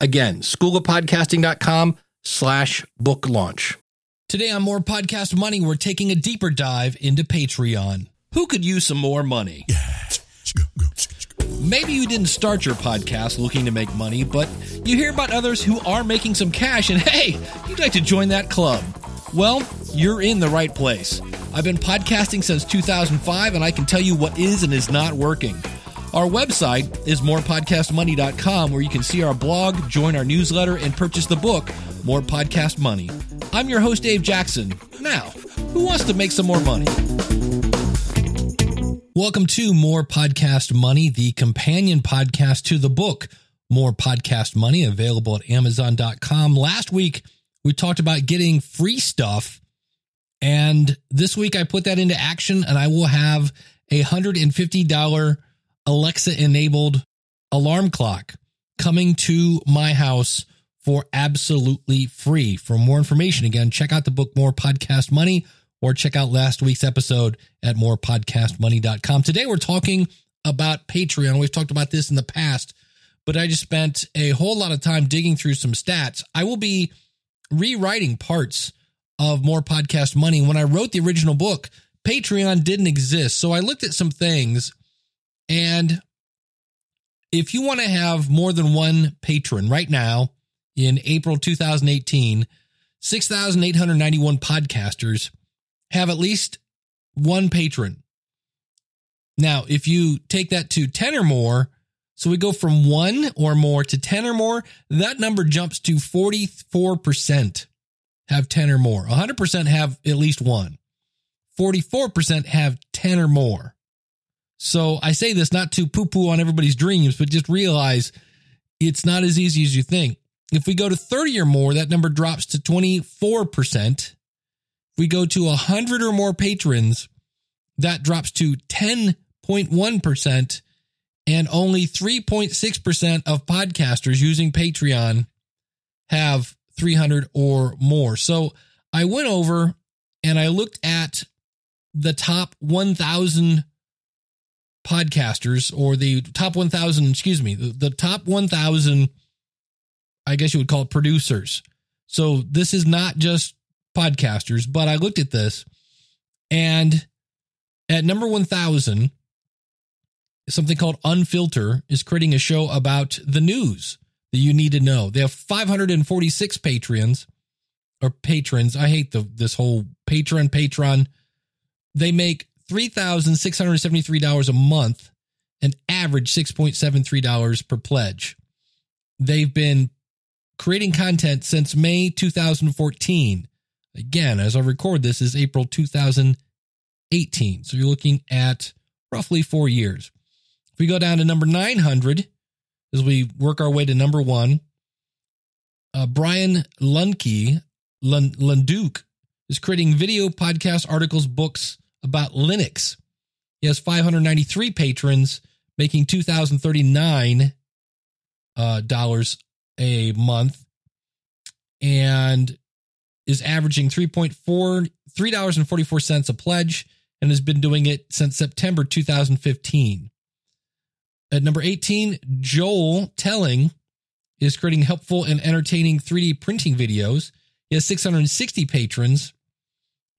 Again, schoolofpodcasting.com slash book launch. Today on More Podcast Money, we're taking a deeper dive into Patreon. Who could use some more money? Maybe you didn't start your podcast looking to make money, but you hear about others who are making some cash and hey, you'd like to join that club. Well, you're in the right place. I've been podcasting since 2005 and I can tell you what is and is not working. Our website is morepodcastmoney.com where you can see our blog, join our newsletter, and purchase the book, More Podcast Money. I'm your host, Dave Jackson. Now, who wants to make some more money? Welcome to More Podcast Money, the companion podcast to the book, More Podcast Money, available at Amazon.com. Last week, we talked about getting free stuff. And this week, I put that into action and I will have a $150 Alexa enabled alarm clock coming to my house for absolutely free. For more information, again, check out the book More Podcast Money or check out last week's episode at morepodcastmoney.com. Today we're talking about Patreon. We've talked about this in the past, but I just spent a whole lot of time digging through some stats. I will be rewriting parts of More Podcast Money. When I wrote the original book, Patreon didn't exist. So I looked at some things and if you want to have more than one patron right now in April 2018, 6,891 podcasters have at least one patron. Now, if you take that to 10 or more, so we go from one or more to 10 or more, that number jumps to 44% have 10 or more. 100% have at least one. 44% have 10 or more. So I say this not to poo poo on everybody's dreams, but just realize it's not as easy as you think. If we go to 30 or more, that number drops to 24%. If we go to 100 or more patrons, that drops to 10.1%. And only 3.6% of podcasters using Patreon have 300 or more. So I went over and I looked at the top 1,000 podcasters or the top 1000 excuse me the, the top 1000 i guess you would call it producers. So this is not just podcasters but i looked at this and at number 1000 something called unfilter is creating a show about the news that you need to know. They have 546 patrons or patrons. I hate the this whole patron patron. They make $3,673 a month and average $6.73 per pledge. They've been creating content since May 2014. Again, as I record this is April 2018. So you're looking at roughly 4 years. If we go down to number 900 as we work our way to number 1, uh, Bryan Lunduke is creating video podcasts, articles, books, about Linux. He has 593 patrons, making 2,039 uh, dollars a month, and is averaging 3.4 three dollars and forty four cents a pledge, and has been doing it since September 2015. At number 18, Joel Telling is creating helpful and entertaining 3D printing videos. He has 660 patrons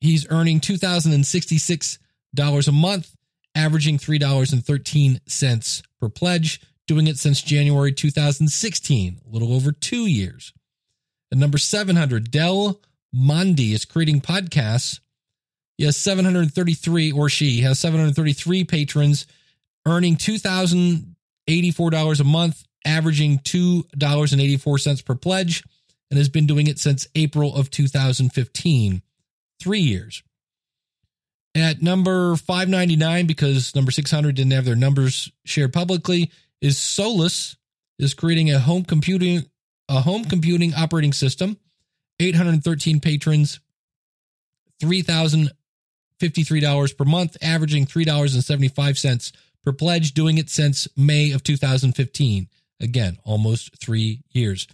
He's earning $2,066 a month, averaging $3.13 per pledge, doing it since January 2016, a little over two years. At number 700, Dell Mondi is creating podcasts. He has 733, or she has 733 patrons, earning $2,084 a month, averaging $2.84 per pledge, and has been doing it since April of 2015 three years. At number 599, because number 600 didn't have their numbers shared publicly, is Solus is creating a home computing a home computing operating system, 813 patrons, $3,053 per month, averaging $3.75 per pledge, doing it since May of 2015. Again, almost three years.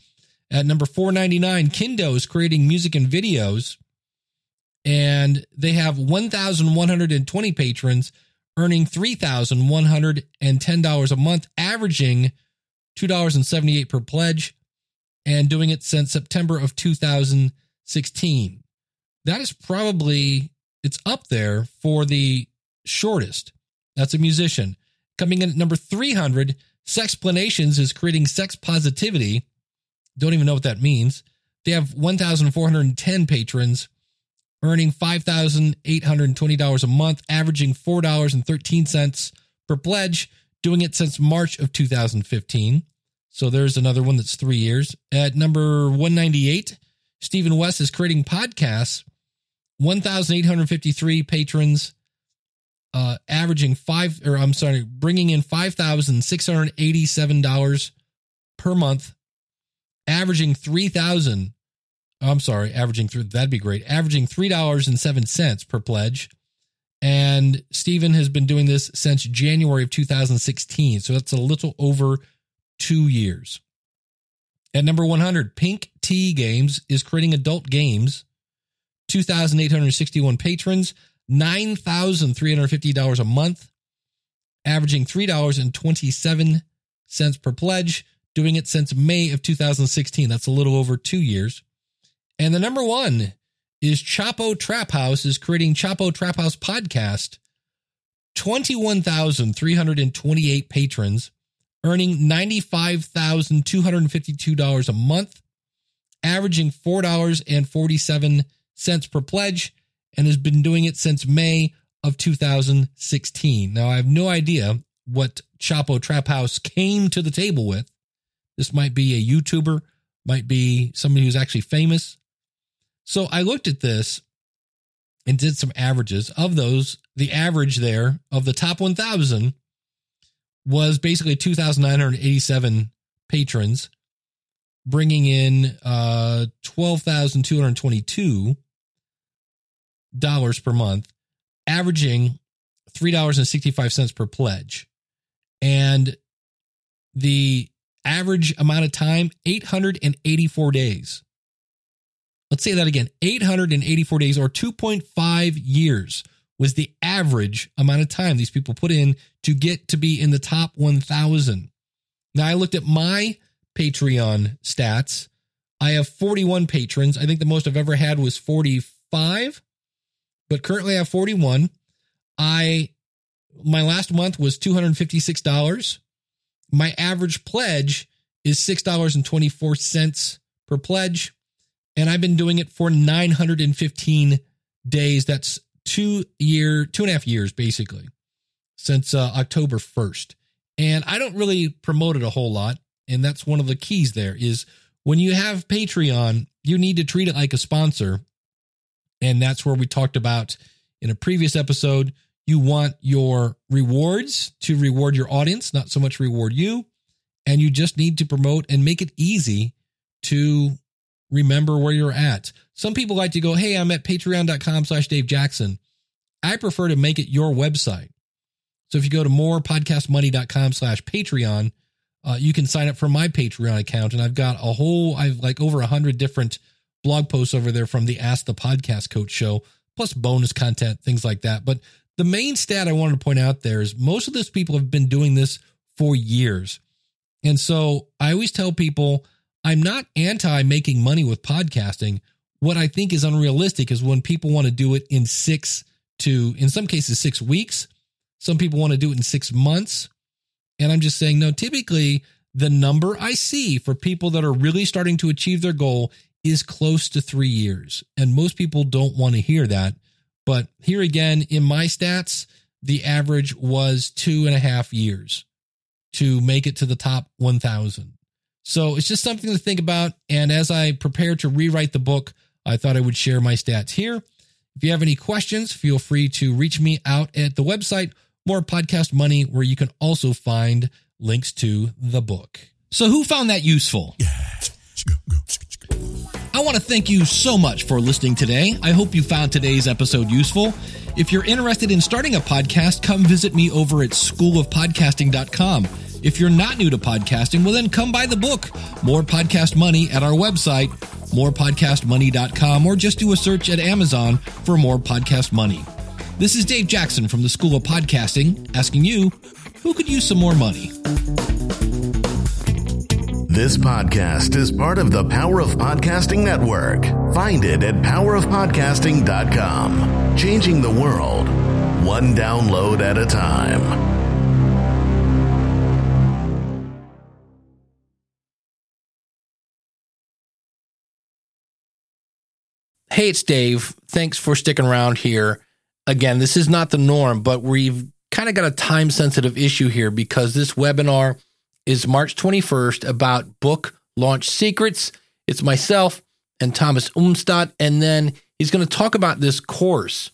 At number 499, Kindo is creating music and videos, and they have 1,120 patrons, earning $3,110 a month, averaging $2.78 per pledge, and doing it since September of 2016. That is probably it's up there for the shortest. That's a musician. Coming in at number 300, Sexplanations is creating sex positivity. Don't even know what that means. They have 1,410 patrons, earning $5,820 a month, averaging $4.13 per pledge, doing it since March of 2015. So there's another one that's three years. At number 198, Stephen West is creating podcasts, 1,853 patrons, uh, averaging five, or I'm sorry, bringing in $5,687 per month, averaging 3,000. I'm sorry, averaging through, that'd be great. Averaging $3.07 per pledge. And Stephen has been doing this since January of 2016. So that's a little over two years. At number 100, Pink Tea Games is creating adult games. 2,861 patrons, $9,350 a month, averaging $3.27 per pledge, doing it since May of 2016. That's a little over two years. And the number one is Chapo Trap House is creating Chapo Trap House podcast. 21,328 patrons, earning $95,252 a month, averaging $4.47 per pledge, and has been doing it since May of 2016. Now, I have no idea what Chapo Trap House came to the table with. This might be a YouTuber, might be somebody who's actually famous. So I looked at this and did some averages of those. The average there of the top 1,000 was basically 2,987 patrons, bringing in uh, 12,222 dollars per month, averaging three dollars and sixty five cents per pledge, and the average amount of time eight hundred and eighty four days. Let's say that again: eight hundred and eighty four days, or two point five years, was the average amount of time these people put in to get to be in the top one thousand. Now I looked at my Patreon stats. I have 41 patrons. I think the most I've ever had was 45 but currently I have 41. I my last month was $256. My average pledge is $6.24 per pledge. And I've been doing it for 915 days. That's two year, two and a half years basically since uh, October 1st. And I don't really promote it a whole lot. And that's one of the keys there is when you have Patreon, you need to treat it like a sponsor and that's where we talked about in a previous episode. You want your rewards to reward your audience, not so much reward you. And you just need to promote and make it easy to remember where you're at. Some people like to go, Hey, I'm at patreon.com slash Dave Jackson. I prefer to make it your website. So if you go to morepodcastmoney.com slash Patreon, uh, you can sign up for my Patreon account. And I've got a whole, I've like over a hundred different blog posts over there from the Ask the Podcast Coach show, plus bonus content, things like that. But the main stat I wanted to point out there is most of those people have been doing this for years. And so I always tell people I'm not anti making money with podcasting. What I think is unrealistic is when people want to do it in six to, in some cases, six weeks. Some people want to do it in six months. And I'm just saying, no, typically the number I see for people that are really starting to achieve their goal is close to three years. And most people don't want to hear that. But here again, in my stats, the average was two and a half years to make it to the top 1000. So it's just something to think about. And as I prepare to rewrite the book, I thought I would share my stats here. If you have any questions, feel free to reach me out at the website, More Podcast Money, where you can also find links to the book. So, who found that useful? I want to thank you so much for listening today. I hope you found today's episode useful. If you're interested in starting a podcast, come visit me over at schoolofpodcasting.com. If you're not new to podcasting, well, then come buy the book, More Podcast Money, at our website, morepodcastmoney.com, or just do a search at Amazon for More Podcast Money. This is Dave Jackson from the School of Podcasting asking you, who could use some more money? This podcast is part of the Power of Podcasting Network. Find it at powerofpodcasting.com. Changing the world, one download at a time. Hey, it's Dave. Thanks for sticking around here. Again, this is not the norm, but we've kind of got a time sensitive issue here because this webinar is March 21st about book launch secrets. It's myself and Thomas Umstattd, and then he's going to talk about this course.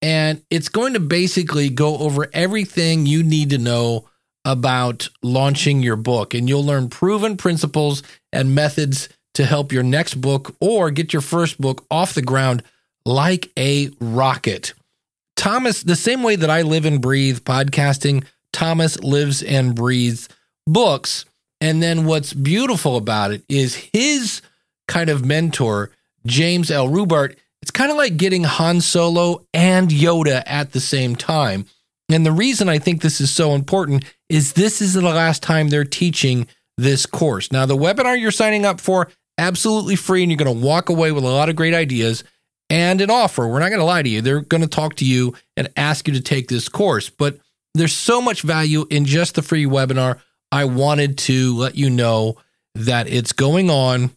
And it's going to basically go over everything you need to know about launching your book. And you'll learn proven principles and methods to help your next book or get your first book off the ground like a rocket. Thomas, the same way that I live and breathe podcasting, Thomas lives and breathes books. And then what's beautiful about it is his kind of mentor, James L. Rubart. It's kind of like getting Han Solo and Yoda at the same time. And the reason I think this is so important is this is the last time they're teaching this course. Now, the webinar you're signing up for absolutely free and you're going to walk away with a lot of great ideas and an offer. We're not going to lie to you. They're going to talk to you and ask you to take this course, but there's so much value in just the free webinar. I wanted to let you know that it's going on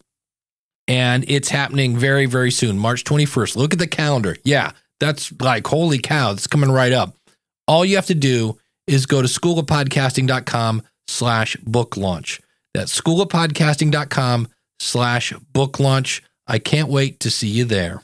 and it's happening very, very soon, March 21st. Look at the calendar. Yeah, that's like, holy cow, it's coming right up. All you have to do is go to schoolofpodcasting.com slash book launch. That's schoolofpodcasting.com slash book launch. I can't wait to see you there.